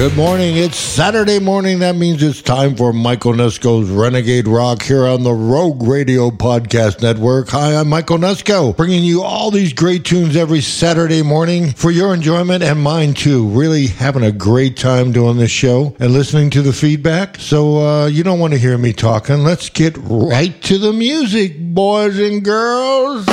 Good morning. It's Saturday morning. That means it's time for Michael Onesko's Renegade Rock here on the Rogue Radio Podcast Network. Hi, I'm Michael Onesko, bringing you all these great tunes every Saturday morning for your enjoyment and mine too. Really having a great time doing this show and listening to the feedback. So uh, you don't want to hear me talking. Let's get right to the music, boys and girls.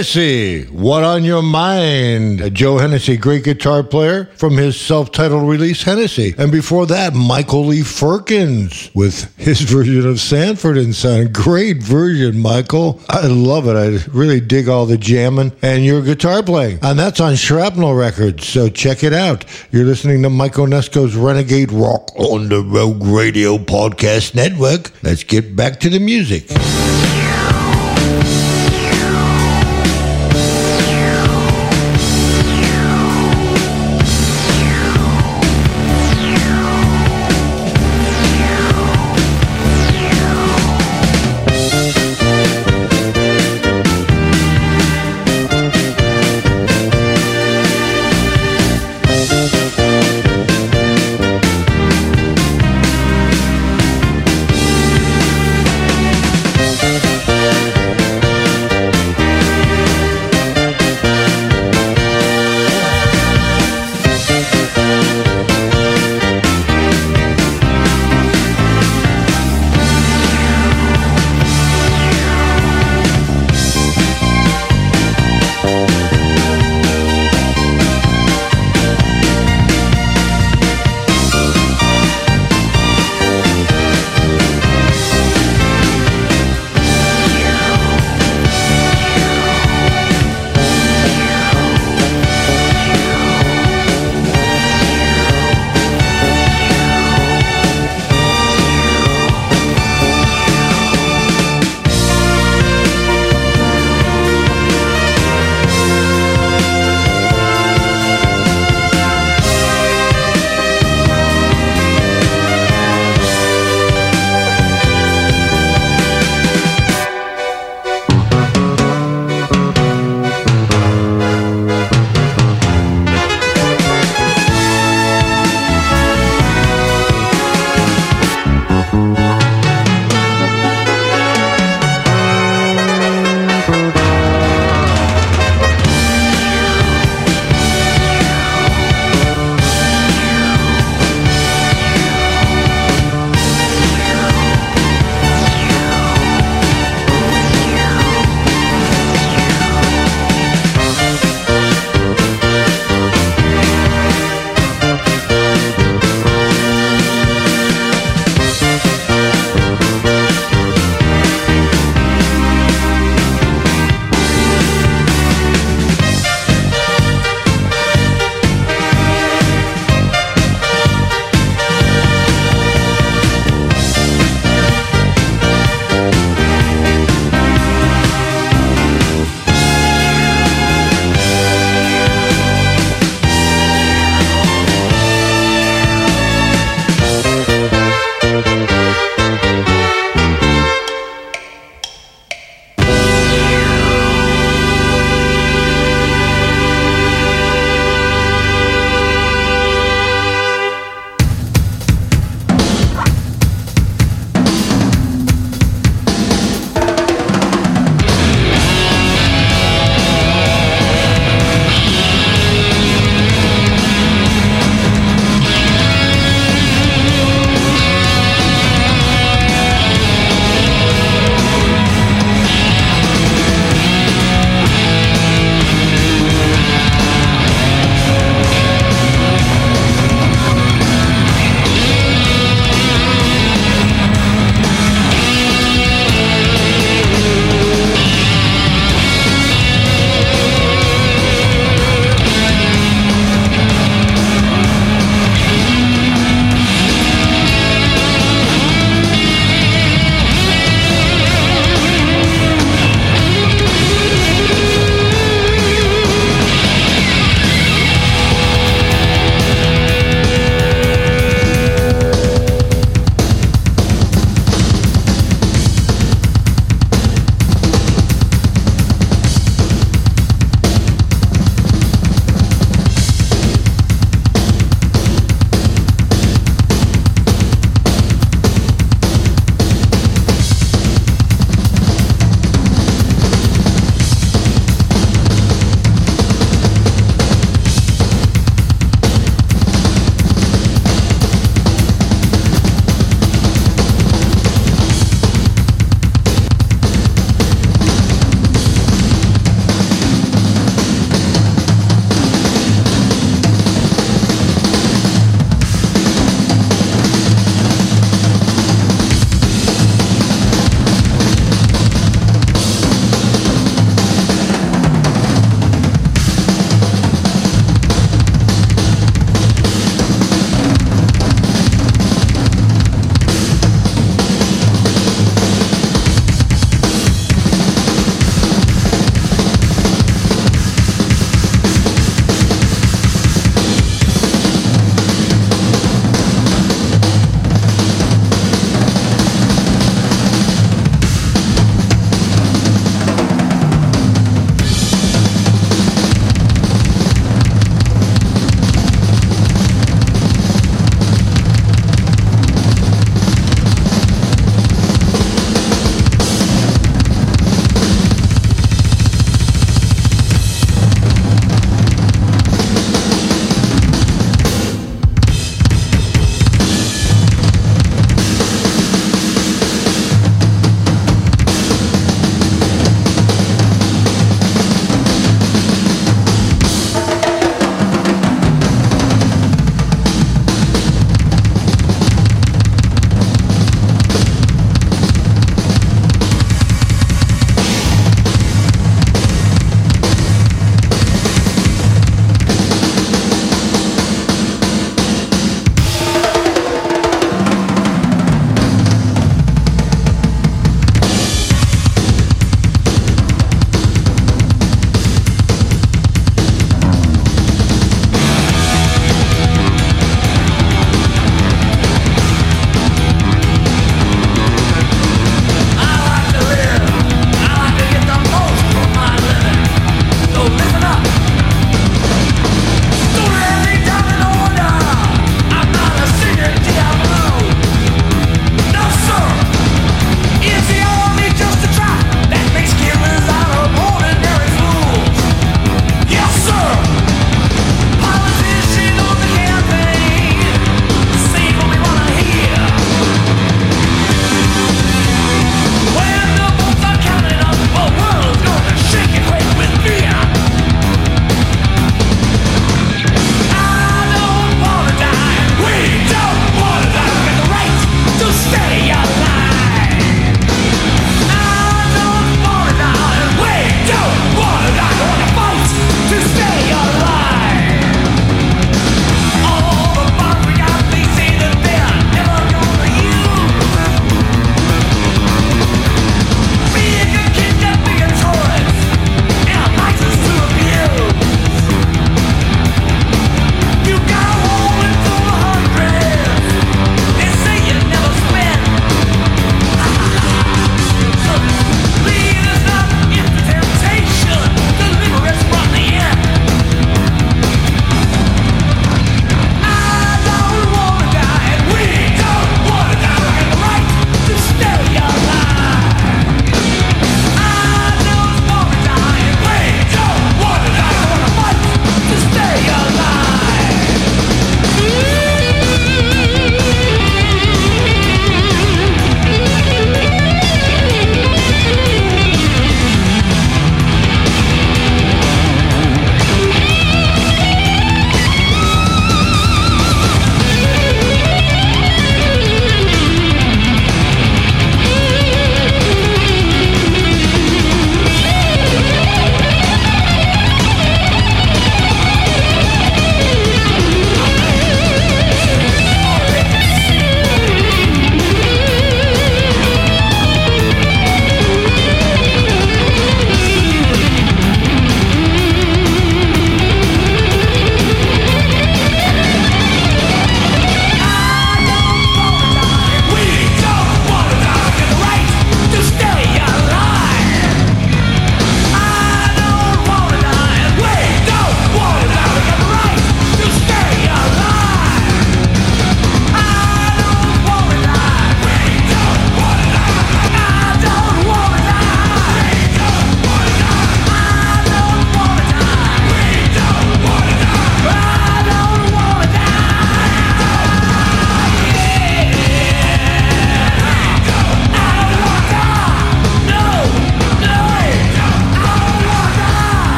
Hennessy, what on your mind? Joe Hennessy, great guitar player from his self titled release, Hennessy. And before that, Michael Lee Firkins with his version of Sanford and Son. Great version, Michael. I love it. I really dig all the jamming and your guitar playing. And that's on Shrapnel Records, so check it out. You're listening to Mike Onesko's Renegade Rock on the Rogue Radio Podcast Network. Let's get back to the music.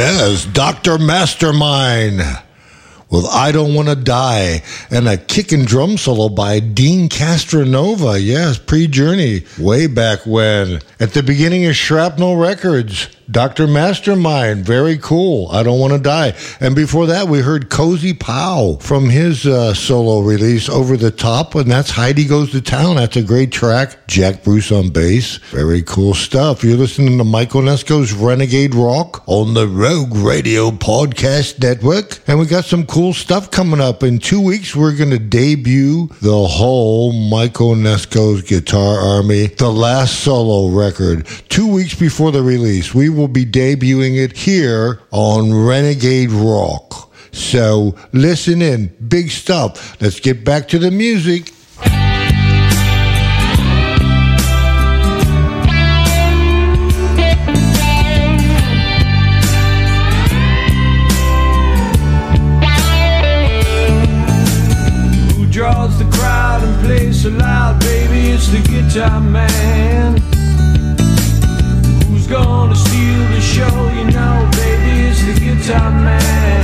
Yes, Dr. Mastermind with I Don't Want to Die and a kick and drum solo by Deen Castronovo. Yes, pre journey, way back when. At the beginning of Shrapnel Records. Dr. Mastermind, very cool. I don't want to die. And before that, we heard Cozy Powell from his uh, solo release, Over the Top, and that's Heidi Goes to Town. That's a great track. Jack Bruce on bass. Very cool stuff. You're listening to Michael Onesko's Renegade Rock on the Rogue Radio Podcast Network. And we got some cool stuff coming up. In two weeks, we're going to debut the whole Michael Onesko's Guitar Army, the last solo record, two weeks before the release. We will be debuting it here on Renegade Rock. So listen in, big stuff. Let's get back to the music. Who draws the crowd and plays so loud, baby? It's the guitar man. Gonna steal the show? You know, baby, it's the guitar man.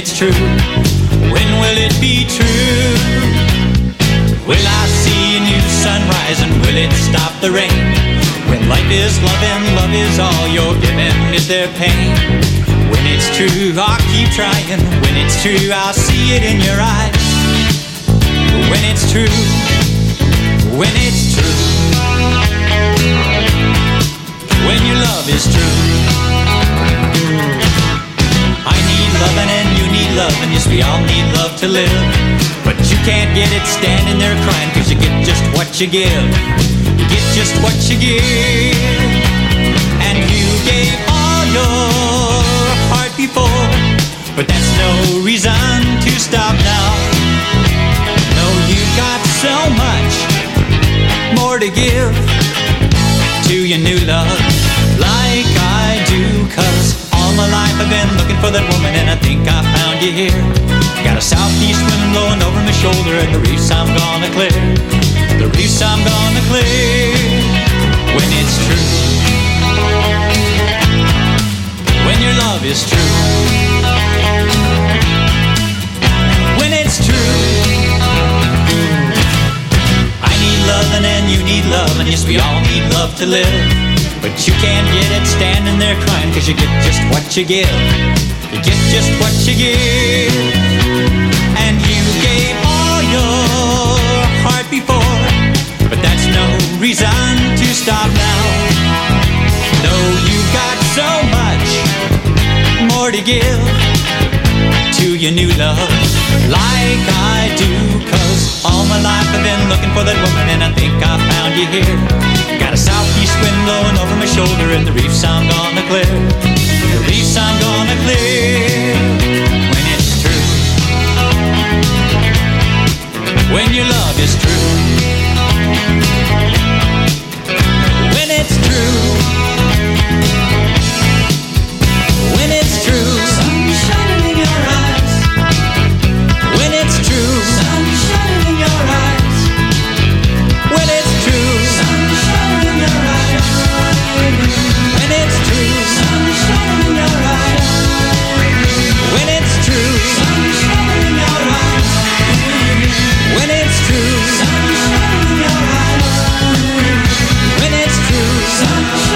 It's true, when will it be true? Will I see a new sunrise and will it stop the rain? When life is love and love is all you're given, is there pain? When it's true, I'll keep trying. When it's true, I'll see it in your eyes. When it's true, when it's true, when your love is true. Loving and you need loving, yes, we all need love to live. But you can't get it standing there crying, cause you get just what you give. You get just what you give. And you gave all your heart before, but that's no reason to stop now. No, you got so much more to give to your new love my life I've been looking for that woman and I think I found you here. Got a southeast wind blowing over my shoulder and the reefs I'm gonna clear. The reefs I'm gonna clear when it's true. When your love is true. When it's true. I need loving and you need love, and yes, we all need love to live. But you can't get it standing there crying, cause you get just what you give. You get just what you give. And you gave all your heart before, but that's no reason to stop now. No, you've got so much more to give to your new love like I do cause all my life I've been looking for that woman and I think I found you here. Got a southeast wind blowing over my shoulder and the reefs I'm gonna clear. The reefs I'm gonna clear when it's true. When your love is true. When it's true Sunshine.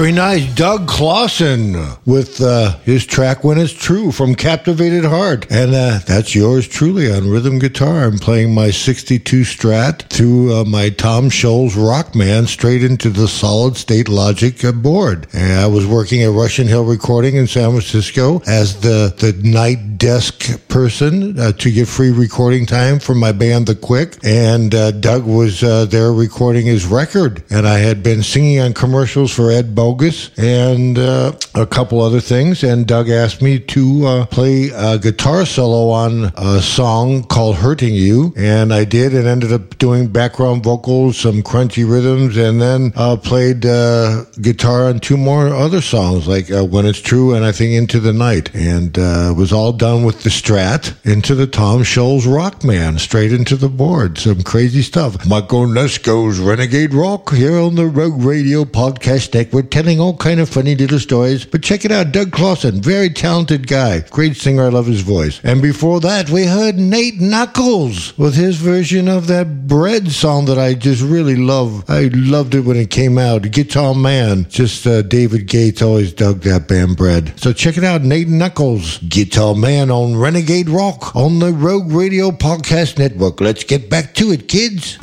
Very nice. Doug Clausen with uh, his track When It's True from Captivated Heart. And uh, that's yours truly on rhythm guitar. I'm playing my 62 Strat through uh, my Tom Scholz's Rockman straight into the solid state logic board. And I was working at Russian Hill Recording in San Francisco as the, the night desk person uh, to get free recording time for my band The Quick. And uh, Doug was uh, there recording his record. And I had been singing on commercials for Ed Bogas and uh, a couple other things. And Doug asked me to uh, play a guitar solo on a song called Hurting You. And I did and ended up doing background vocals, some crunchy rhythms, and then uh, played uh, guitar on two more other songs, like uh, When It's True and I think Into the Night. And uh, it was all done with the Strat into the Tom Scholz's Rockman, straight into the board. Some crazy stuff. Michael Onesko's Renegade Rock here on the Rogue Radio Podcast Network, telling all kind of funny little stories. But check it out, Doug Clausen, very talented guy, great singer. I love his voice. And before that, we heard Nate Knuckles with his version of that Bread song that I just really love. I loved it when it came out. Guitar Man, just uh, David Gates always dug that band Bread. So check it out, Nate Knuckles, Guitar Man on Renegade Rock on the Rogue Radio Podcast Network. Let's get back to it, kids.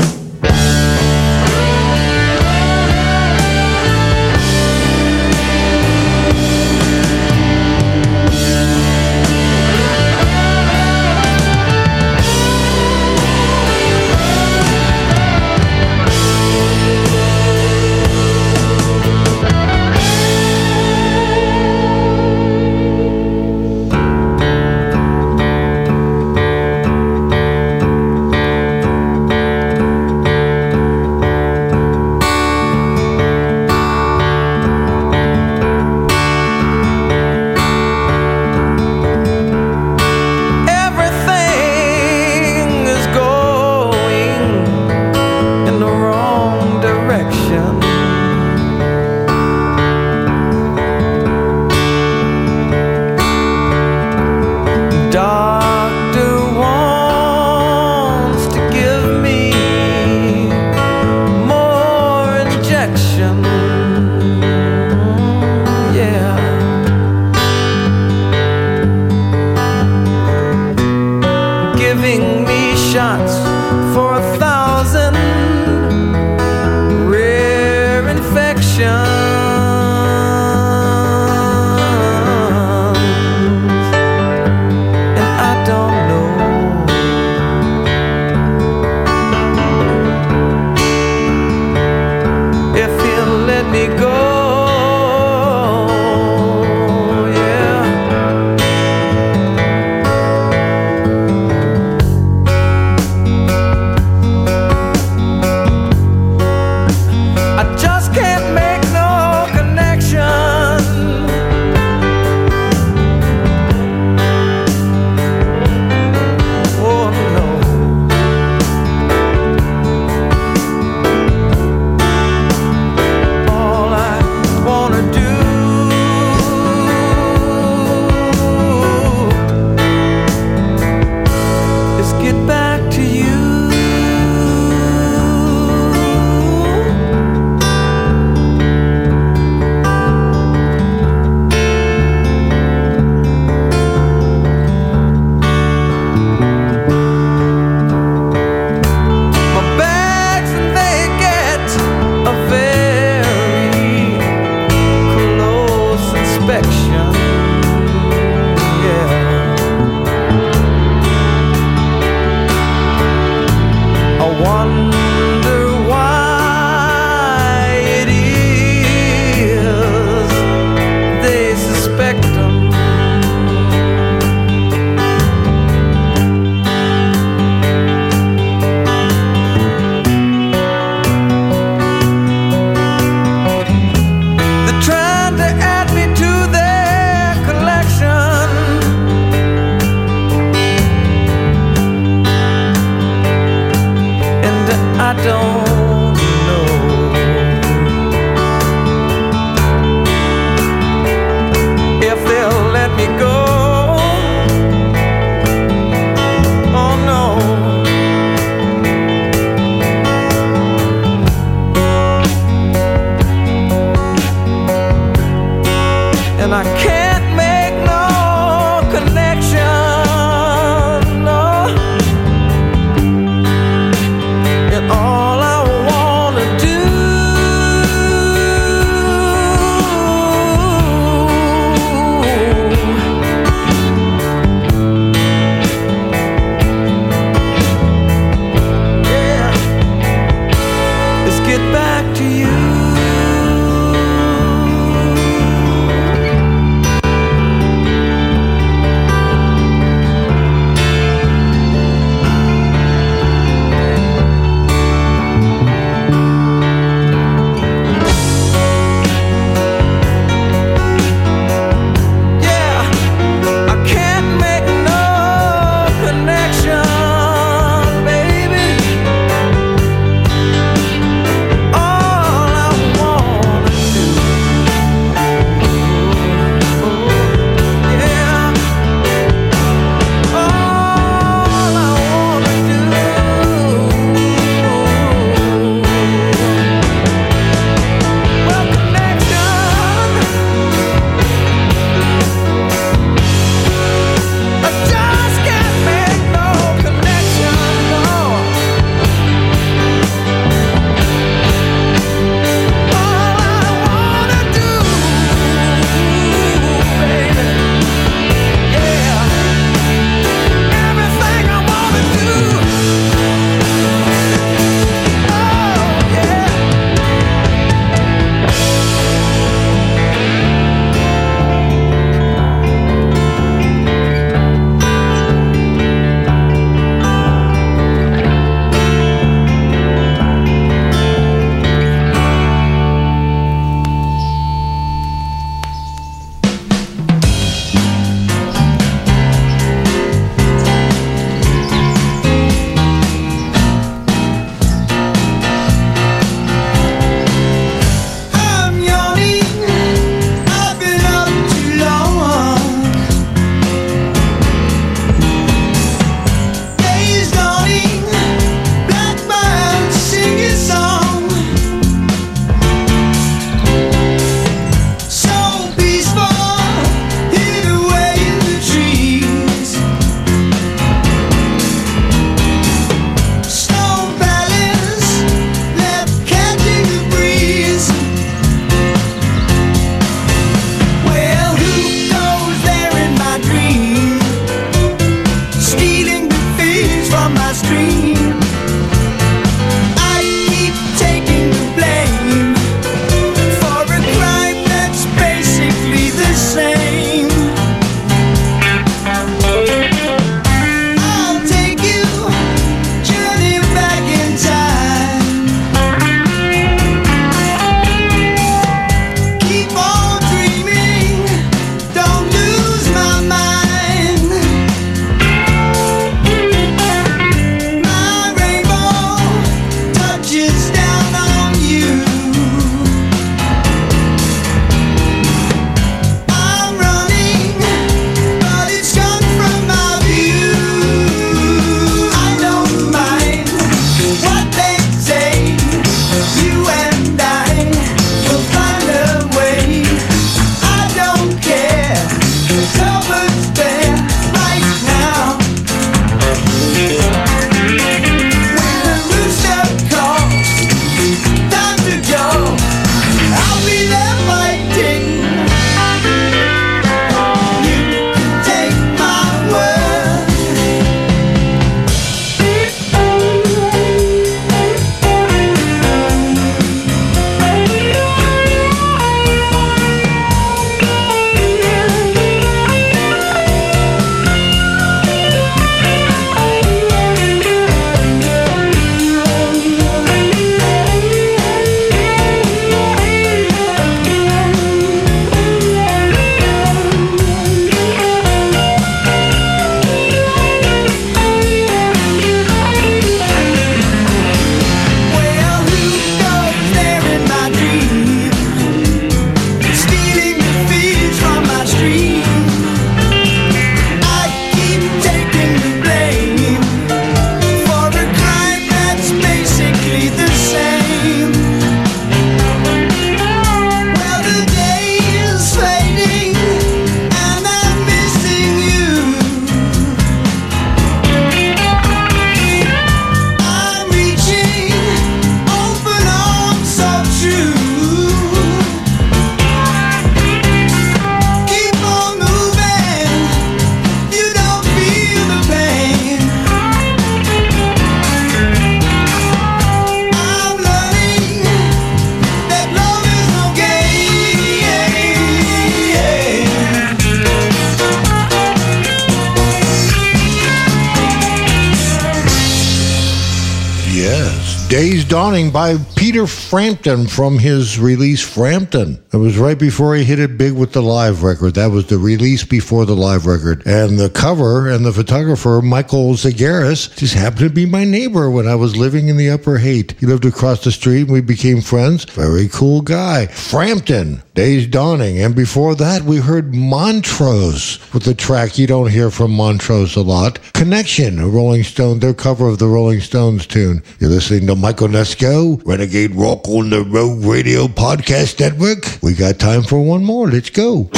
Dawning by Peter Frampton from his release Frampton. It was right before he hit it big with the live record. That was the release before the live record. And the cover and the photographer, Michael Zagaris, just happened to be my neighbor when I was living in the Upper Haight. He lived across the street and we became friends. Very cool guy. Frampton, Days Dawning. And before that, we heard Montrose with the track you don't hear from Montrose a lot. Connection, a Rolling Stone, their cover of the Rolling Stones tune. You're listening to Michael Nesco, Renegade Rock on the Rogue Radio Podcast Network. We got time for one more. Let's go.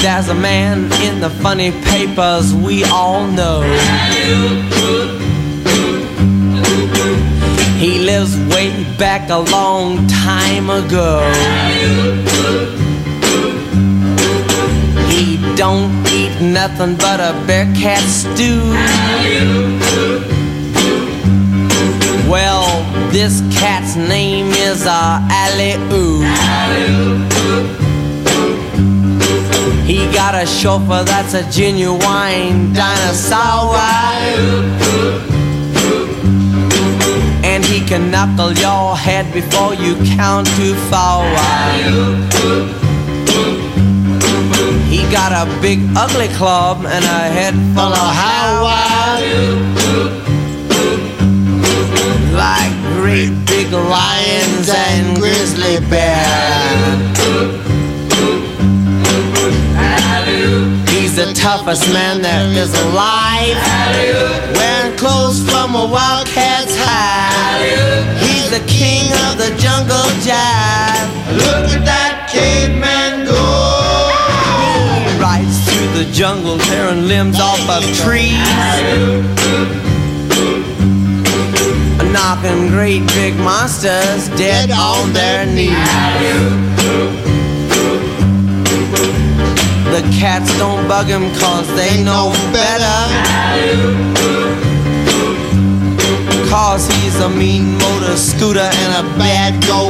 There's a man in the funny papers we all know. He lives way back a long time ago. He don't nothing but a bear cat stew. Well, this cat's name is uh, Oo. He got a chauffeur that's a genuine dinosaur. And he can knuckle your head before you count to four. Got a big ugly club and a head full of how like great big lions and grizzly bears. He's the toughest man there is alive. Wearing clothes from a wildcat's hide. He's the king of the jungle jive. Look at that caveman the jungle, tearing limbs off of trees. Knocking great big monsters dead on their knees. The cats don't bug him cause they know better. Cause he's a mean motor scooter and a bad go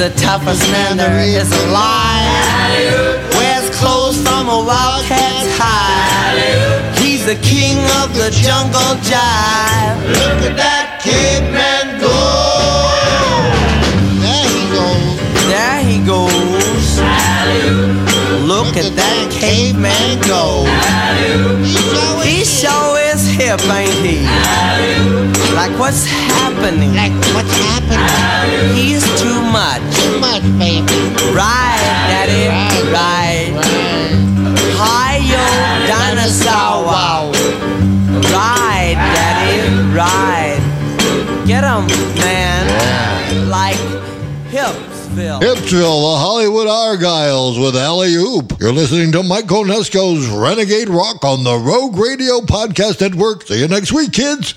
the toughest man there is alive. Wears clothes from a wildcat's hide. He's the king of the jungle jive. Look at that caveman go. There he goes. There he goes. Look at that caveman go. He sure is hip, ain't he? Like what's happening? Like what's happening? He's too much. Too much, baby. Right, daddy. Right. Hi, yo, dinosaur. Wow. Right, daddy. Right. Get him, man. Like Hipsville. The Hollywood Argyles with Alley Oop. You're listening to Mike Onesko's Renegade Rock on the Rogue Radio Podcast Network. See you next week, kids.